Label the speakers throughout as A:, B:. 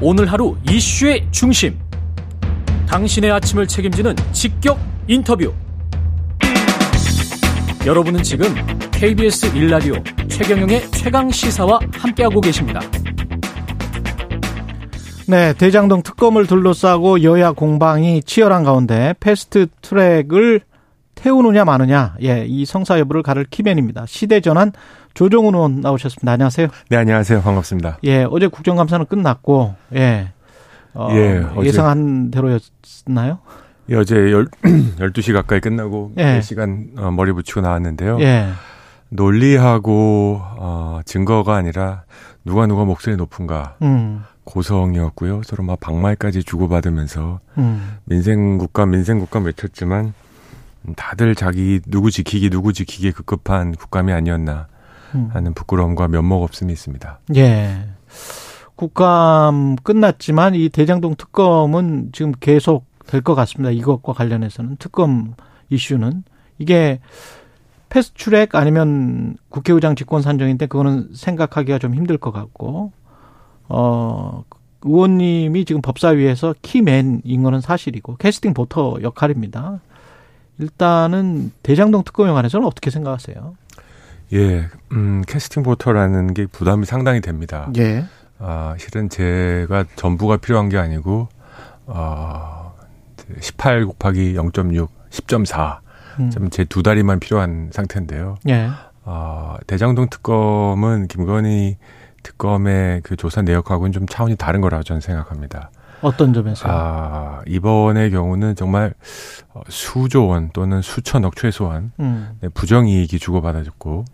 A: 오늘 하루 이슈의 중심. 당신의 아침을 책임지는 직격 인터뷰. 여러분은 지금 KBS 일라디오 최경영의 최강 시사와 함께하고 계십니다.
B: 네, 대장동 특검을 둘러싸고 여야 공방이 치열한 가운데 패스트 트랙을 태우느냐 마느냐, 예, 이 성사 여부를 가를 키맨입니다. 시대전환 조종훈 의원 나오셨습니다. 안녕하세요.
C: 네, 안녕하세요. 반갑습니다.
B: 예, 어제 국정감사는 끝났고, 예. 어, 예, 예상한 대로였나요?
C: 예, 어제 열, 12시 가까이 끝나고 예. 4시간 어, 머리 붙이고 나왔는데요. 예. 논리하고 어, 증거가 아니라 누가 누가 목소리 높은가 음. 고성이었고요. 서로 막 박말까지 주고받으면서 음. 민생국가 민생국가 외쳤지만 다들 자기 누구 지키기 누구 지키기 급급한 국감이 아니었나 음. 하는 부끄러움과 면목 없음이 있습니다.
B: 예. 국감 끝났지만 이 대장동 특검은 지금 계속 될 것 같습니다. 이것과 관련해서는 특검 이슈는 이게 패스트트랙 아니면 국회의장 직권 산정인데 그거는 생각하기가 좀 힘들 것 같고 어 의원님이 지금 법사위에서 키맨인 거는 사실이고 캐스팅 보터 역할입니다. 일단은 대장동 특검에 관해서는 어떻게 생각하세요?
C: 예, 음, 캐스팅 보터라는 게 부담이 상당히 됩니다. 예. 아, 실은 제가 전부가 필요한 게 아니고, 어, 18 곱하기 0.6, 10.4. 음. 제두 다리만 필요한 상태인데요. 예. 어, 대장동 특검은 김건희 특검의 그 조사 내역하고는 좀 차원이 다른 거라고 저는 생각합니다.
B: 어떤 점에서?
C: 아, 이번의 경우는 정말 어, 수조 원 또는 수천억 최소한 음. 네, 부정이익이 주고받아졌고,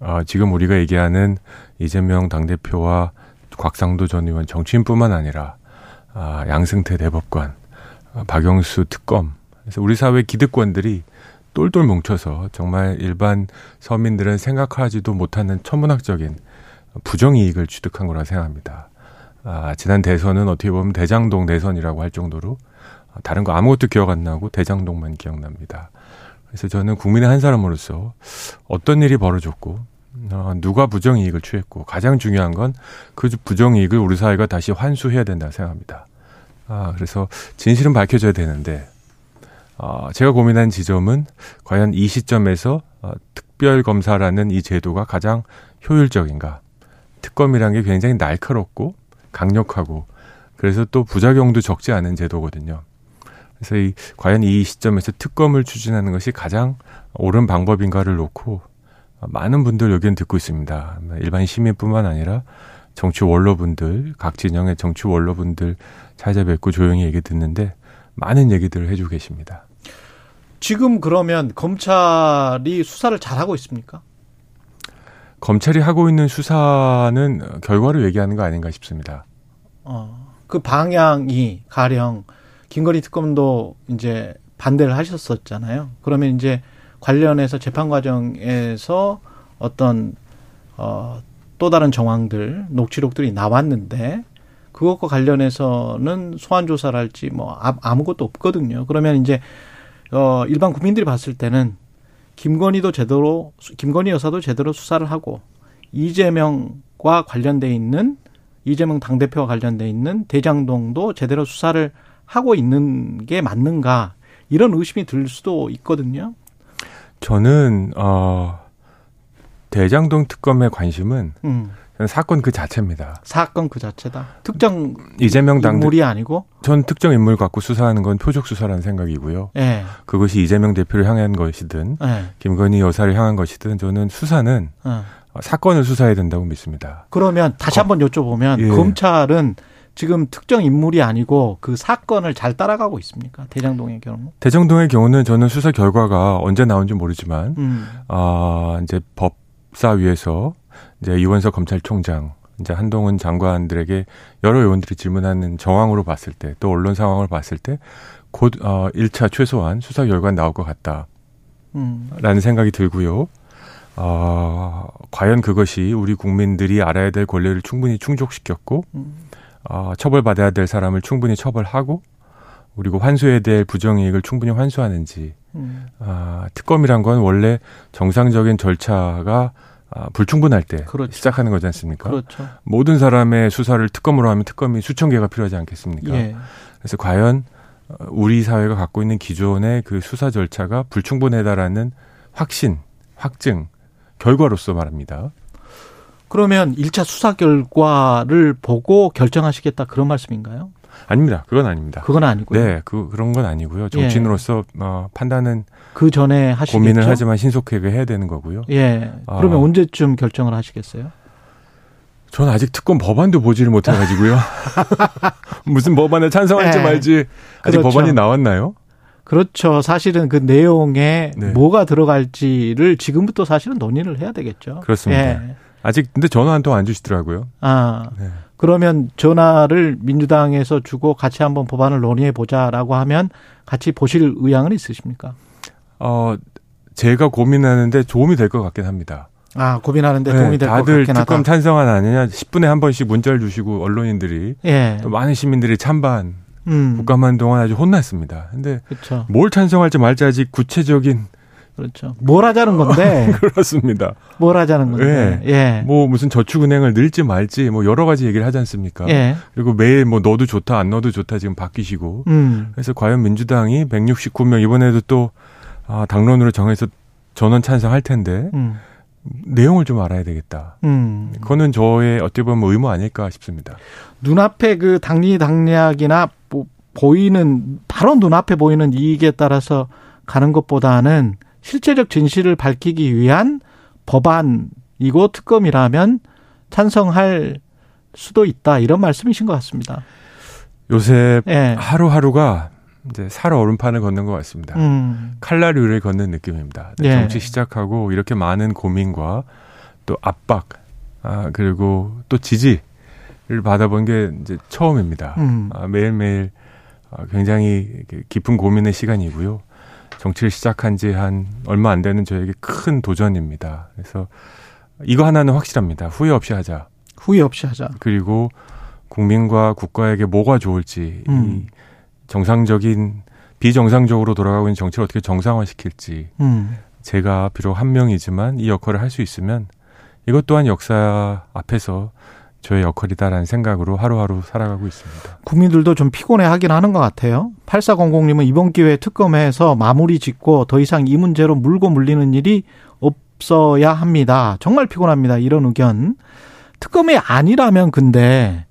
C: 어, 지금 우리가 얘기하는 이재명 당대표와 곽상도 전 의원 정치인뿐만 아니라 아, 양승태 대법관, 아, 박영수 특검, 그래서 우리 사회 기득권들이 똘똘 뭉쳐서 정말 일반 서민들은 생각하지도 못하는 천문학적인 부정이익을 취득한 거라 생각합니다. 아, 지난 대선은 어떻게 보면 대장동 대선이라고 할 정도로 다른 거 아무것도 기억 안 나고 대장동만 기억납니다. 그래서 저는 국민의 한 사람으로서 어떤 일이 벌어졌고 어, 누가 부정이익을 취했고 가장 중요한 건 그 부정이익을 우리 사회가 다시 환수해야 된다 생각합니다. 아, 그래서 진실은 밝혀져야 되는데 어, 제가 고민한 지점은 과연 이 시점에서 어, 특별검사라는 이 제도가 가장 효율적인가. 특검이란 게 굉장히 날카롭고 강력하고 그래서 또 부작용도 적지 않은 제도거든요. 그래서 이, 과연 이 시점에서 특검을 추진하는 것이 가장 옳은 방법인가를 놓고 많은 분들 의견 듣고 있습니다. 일반 시민뿐만 아니라 정치 원로분들, 각 진영의 정치 원로분들 찾아뵙고 조용히 얘기 듣는데 많은 얘기들을 해주고 계십니다.
B: 지금 그러면 검찰이 수사를 잘하고 있습니까?
C: 검찰이 하고 있는 수사는 결과를 얘기하는 거 아닌가 싶습니다.
B: 어, 그 방향이 가령 김건희 특검도 이제 반대를 하셨었잖아요. 그러면 이제 관련해서 재판 과정에서 어떤 어, 또 다른 정황들, 녹취록들이 나왔는데 그것과 관련해서는 소환 조사를 할지 뭐 아무것도 없거든요. 그러면 이제 어 일반 국민들이 봤을 때는 김건희도 제대로 김건희 여사도 제대로 수사를 하고 이재명과 관련돼 있는 이재명 당대표와 관련돼 있는 대장동도 제대로 수사를 하고 있는 게 맞는가 이런 의심이 들 수도 있거든요.
C: 저는 어 대장동 특검의 관심은 음. 사건 그 자체입니다.
B: 사건 그 자체다. 특정 이재명 당 인물이 아니고
C: 전 특정 인물 갖고 수사하는 건 표적 수사라는 생각이고요. 네. 그것이 이재명 대표를 향한 것이든 네. 김건희 여사를 향한 것이든 저는 수사는 네. 사건을 수사해야 된다고 믿습니다.
B: 그러면 다시 한번 여쭤보면 예. 검찰은 지금 특정 인물이 아니고 그 사건을 잘 따라가고 있습니까? 대장동의 경우?
C: 대장동의 경우는 저는 수사 결과가 언제 나온지 모르지만 음. 아 이제 법사위에서 이제 이원석 검찰총장 이제 한동훈 장관들에게 여러 의원들이 질문하는 정황으로 봤을 때 또 언론 상황을 봤을 때 곧 어 1차 최소한 수사 결과 나올 것 같다. 음. 라는 생각이 들고요. 어, 과연 그것이 우리 국민들이 알아야 될 권리를 충분히 충족시켰고 음. 어, 처벌받아야 될 사람을 충분히 처벌하고 그리고 환수해야 될 부정이익을 충분히 환수하는지 음. 아, 특검이란 건 원래 정상적인 절차가 아, 불충분할 때 그렇죠. 시작하는 거지 않습니까?
B: 그렇죠.
C: 모든 사람의 수사를 특검으로 하면 특검이 수천 개가 필요하지 않겠습니까? 예. 그래서 과연 우리 사회가 갖고 있는 기존의 그 수사 절차가 불충분하다라는 확신, 확증, 결과로서 말합니다.
B: 그러면 1차 수사 결과를 보고 결정하시겠다 그런 말씀인가요?
C: 아닙니다. 그건 아닙니다.
B: 그건 아니고요.
C: 네, 그 그런 건 아니고요. 정치인으로서 예. 어, 판단은
B: 그 전에 하시겠죠.
C: 고민을 하지만 신속하게 해야 되는 거고요.
B: 예. 그러면 어, 언제쯤 결정을 하시겠어요?
C: 저는 아직 특검 법안도 보지를 못해가지고요. 무슨 법안에 찬성할지 네. 말지 아직 그렇죠. 법안이 나왔나요?
B: 그렇죠. 사실은 그 내용에 네. 뭐가 들어갈지를 지금부터 사실은 논의를 해야 되겠죠.
C: 그렇습니다. 예. 아직 근데 전화 한 통 안 주시더라고요.
B: 아. 네. 그러면 전화를 민주당에서 주고 같이 한번 법안을 논의해 보자라고 하면 같이 보실 의향은 있으십니까?
C: 어, 제가 고민하는데 도움이 될 것 같긴 합니다.
B: 아, 고민하는데 네, 도움이 될것 같긴
C: 하다. 다들 특검 찬성한 아니냐 10분에 한 번씩 문자를 주시고 언론인들이 예. 또 많은 시민들이 찬반 음. 국감한 동안 아주 혼났습니다. 근데 그쵸. 뭘 찬성할지 말지 아직 구체적인
B: 그렇죠. 뭘 하자는 건데.
C: 그렇습니다.
B: 뭘 하자는 건데.
C: 예. 예. 뭐 무슨 저축은행을 늘지 말지 뭐 여러 가지 얘기를 하지 않습니까? 예. 그리고 매일 뭐 넣어도 좋다 안 넣어도 좋다 지금 바뀌시고. 음. 그래서 과연 민주당이 169명 이번에도 또 아, 당론으로 정해서 전원 찬성할 텐데. 음. 내용을 좀 알아야 되겠다. 음. 그거는 저의 어떻게 보면 의무 아닐까 싶습니다.
B: 눈앞에 그 당리 당략이나 뭐 보이는 바로 눈앞에 보이는 이익에 따라서 가는 것보다는 실제적 진실을 밝히기 위한 법안이고 특검이라면 찬성할 수도 있다 이런 말씀이신 것 같습니다.
C: 요새 네. 하루하루가 이제 살 얼음판을 걷는 것 같습니다. 음. 칼날위를 걷는 느낌입니다. 네. 정치 시작하고 이렇게 많은 고민과 또 압박, 아, 그리고 또 지지를 받아본 게 이제 처음입니다. 음. 아, 매일매일 아, 굉장히 깊은 고민의 시간이고요. 정치를 시작한 지 한 얼마 안 되는 저에게 큰 도전입니다. 그래서 이거 하나는 확실합니다. 후회 없이 하자.
B: 후회 없이 하자.
C: 그리고 국민과 국가에게 뭐가 좋을지 음. 이 정상적인 비정상적으로 돌아가고 있는 정치를 어떻게 정상화시킬지 음. 제가 비록 한 명이지만 이 역할을 할 수 있으면 이것 또한 역사 앞에서 저의 역할이다라는 생각으로 하루하루 살아가고 있습니다.
B: 국민들도 좀 피곤해 하긴 하는 것 같아요. 8400님은 이번 기회에 특검에서 마무리 짓고 더 이상 이 문제로 물고 물리는 일이 없어야 합니다. 정말 피곤합니다. 이런 의견. 특검이 아니라면 근데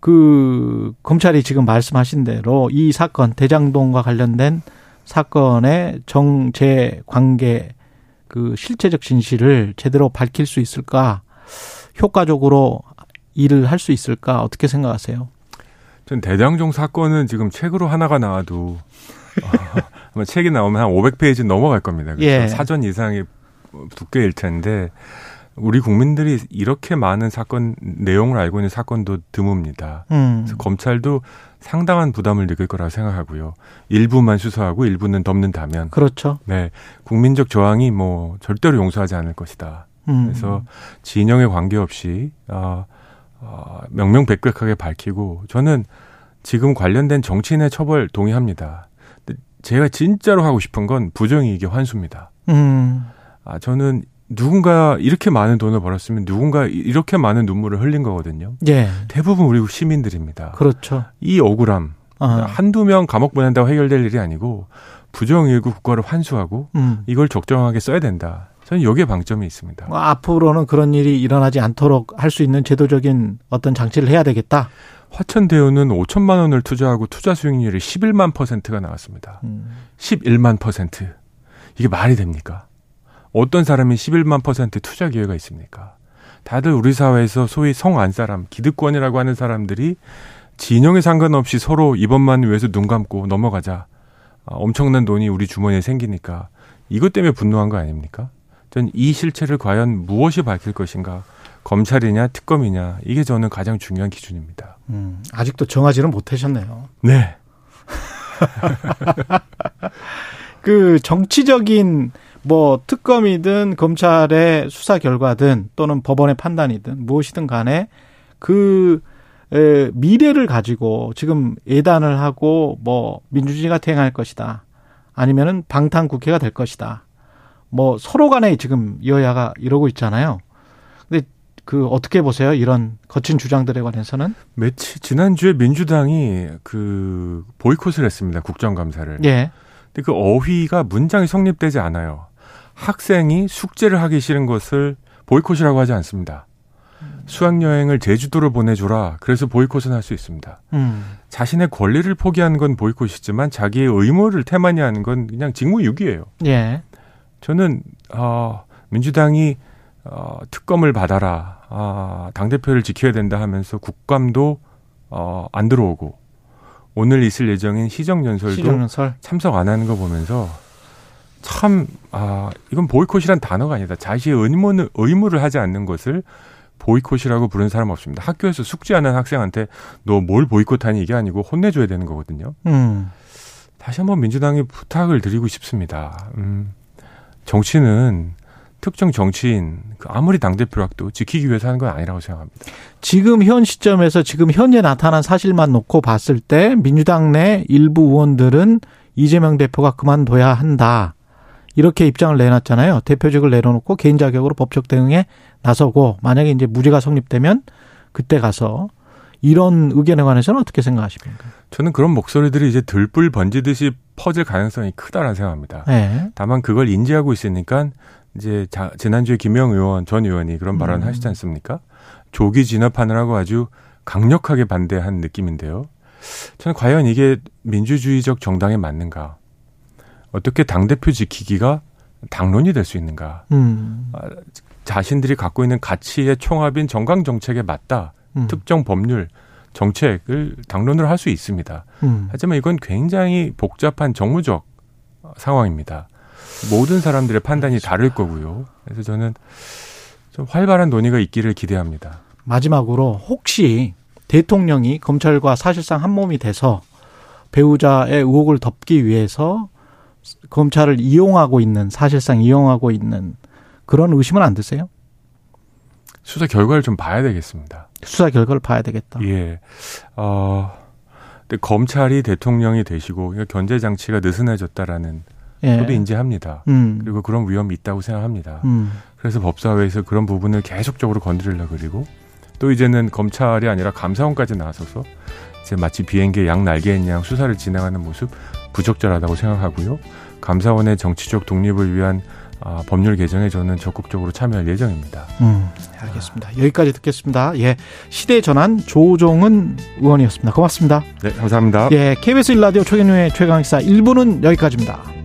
B: 그 검찰이 지금 말씀하신 대로 이 사건 대장동과 관련된 사건의 정제 관계 그 실체적 진실을 제대로 밝힐 수 있을까? 효과적으로 일을 할 수 있을까 어떻게 생각하세요?
C: 전 대장종 사건은 지금 책으로 하나가 나와도 아마 책이 나오면 한 500페이지 넘어갈 겁니다. 그래서 예. 사전 이상의 두께일 텐데 우리 국민들이 이렇게 많은 사건 내용을 알고 있는 사건도 드뭅니다. 음. 그래서 검찰도 상당한 부담을 느낄 거라고 생각하고요. 일부만 수사하고 일부는 덮는다면
B: 그렇죠.
C: 네. 국민적 저항이 뭐 절대로 용서하지 않을 것이다. 음. 그래서 진영에 관계없이 어, 어, 명명백백하게 밝히고 저는 지금 관련된 정치인의 처벌 동의합니다. 제가 진짜로 하고 싶은 건 부정이익의 환수입니다. 음. 아, 저는 누군가 이렇게 많은 돈을 벌었으면 누군가 이렇게 많은 눈물을 흘린 거거든요. 예. 대부분 우리 시민들입니다.
B: 그렇죠.
C: 이 억울함 아. 한두 명 감옥 보낸다고 해결될 일이 아니고 부정일구 국가를 환수하고 음. 이걸 적정하게 써야 된다. 저는 여기에 방점이 있습니다.
B: 뭐 앞으로는 그런 일이 일어나지 않도록 할 수 있는 제도적인 어떤 장치를 해야 되겠다.
C: 화천대유는 5천만 원을 투자하고 투자 수익률이 11만 퍼센트가 나왔습니다. 음. 11만 퍼센트. 이게 말이 됩니까? 어떤 사람이 11만 퍼센트 투자 기회가 있습니까? 다들 우리 사회에서 소위 성안 사람, 기득권이라고 하는 사람들이 진영에 상관없이 서로 이번만 위해서 눈 감고 넘어가자. 아, 엄청난 돈이 우리 주머니에 생기니까 이것 때문에 분노한 거 아닙니까? 전 이 실체를 과연 무엇이 밝힐 것인가? 검찰이냐 특검이냐 이게 저는 가장 중요한 기준입니다.
B: 음, 아직도 정하지는 못하셨네요.
C: 네.
B: 그 정치적인 뭐 특검이든 검찰의 수사 결과든 또는 법원의 판단이든 무엇이든 간에 그 에, 미래를 가지고 지금 예단을 하고 뭐 민주주의가 태행할 것이다. 아니면은 방탄 국회가 될 것이다. 뭐 서로 간에 지금 여야가 이러고 있잖아요. 근데 그 어떻게 보세요? 이런 거친 주장들에 관해서는?
C: 며칠 지난주에 민주당이 그 보이콧을 했습니다. 국정감사를.
B: 예.
C: 근데 그 어휘가 문장이 성립되지 않아요. 학생이 숙제를 하기 싫은 것을 보이콧이라고 하지 않습니다. 수학여행을 제주도로 보내줘라. 그래서 보이콧은 할 수 있습니다. 음. 자신의 권리를 포기하는 건 보이콧이지만 자기의 의무를 태만히 하는 건 그냥 직무유기예요.
B: 예.
C: 저는 어, 민주당이 어, 특검을 받아라. 아, 당 대표를 지켜야 된다 하면서 국감도 어, 안 들어오고 오늘 있을 예정인 시정 연설도 시정연설. 참석 안 하는 거 보면서 참, 아, 이건 보이콧이란 단어가 아니다. 자신의 의무를, 의무를 하지 않는 것을 보이콧이라고 부르는 사람 없습니다. 학교에서 숙제하는 학생한테 너 뭘 보이콧하니 이게 아니고 혼내줘야 되는 거거든요. 음. 다시 한번 민주당이 부탁을 드리고 싶습니다. 음, 정치는 특정 정치인 그 아무리 당 대표라도 지키기 위해서 하는 건 아니라고 생각합니다.
B: 지금 현 시점에서 지금 현재 나타난 사실만 놓고 봤을 때 민주당 내 일부 의원들은 이재명 대표가 그만둬야 한다. 이렇게 입장을 내놨잖아요. 대표직을 내려놓고 개인 자격으로 법적 대응에 나서고 만약에 이제 무죄가 성립되면 그때 가서 이런 의견에 관해서는 어떻게 생각하십니까?
C: 저는 그런 목소리들이 이제 들불 번지듯이 퍼질 가능성이 크다라는 생각합니다. 네. 다만 그걸 인지하고 있으니까 이제 자, 지난주에 김영 의원 전 의원이 그런 발언을 음. 하시지 않습니까? 조기 진압하느라고 아주 강력하게 반대한 느낌인데요. 저는 과연 이게 민주주의적 정당에 맞는가? 어떻게 당 대표 지키기가 당론이 될 수 있는가. 음. 아, 자신들이 갖고 있는 가치의 총합인 정강 정책에 맞다. 음. 특정 법률, 정책을 당론으로 할 수 있습니다. 음. 하지만 이건 굉장히 복잡한 정무적 상황입니다. 모든 사람들의 판단이 다를 거고요. 그래서 저는 좀 활발한 논의가 있기를 기대합니다.
B: 마지막으로 혹시 대통령이 검찰과 사실상 한 몸이 돼서 배우자의 의혹을 덮기 위해서 검찰을 이용하고 있는 사실상 이용하고 있는 그런 의심은 안 드세요?
C: 수사 결과를 좀 봐야 되겠습니다.
B: 수사 결과를 봐야 되겠다.
C: 예. 어, 근데 검찰이 대통령이 되시고 견제 장치가 느슨해졌다라는 예. 저도 인지합니다. 음. 그리고 그런 위험이 있다고 생각합니다. 음. 그래서 법사위에서 그런 부분을 계속적으로 건드리려 그리고 또 이제는 검찰이 아니라 감사원까지 나서서 이제 마치 비행기의 양 날개인 양 수사를 진행하는 모습 부적절하다고 생각하고요. 감사원의 정치적 독립을 위한 아, 법률 개정에 저는 적극적으로 참여할 예정입니다.
B: 음, 알겠습니다. 여기까지 듣겠습니다. 예, 시대 전환 조종은 의원이었습니다. 고맙습니다.
C: 네, 감사합니다.
B: 예, KBS 일라디오 최경영의 최강식사 1부는 여기까지입니다.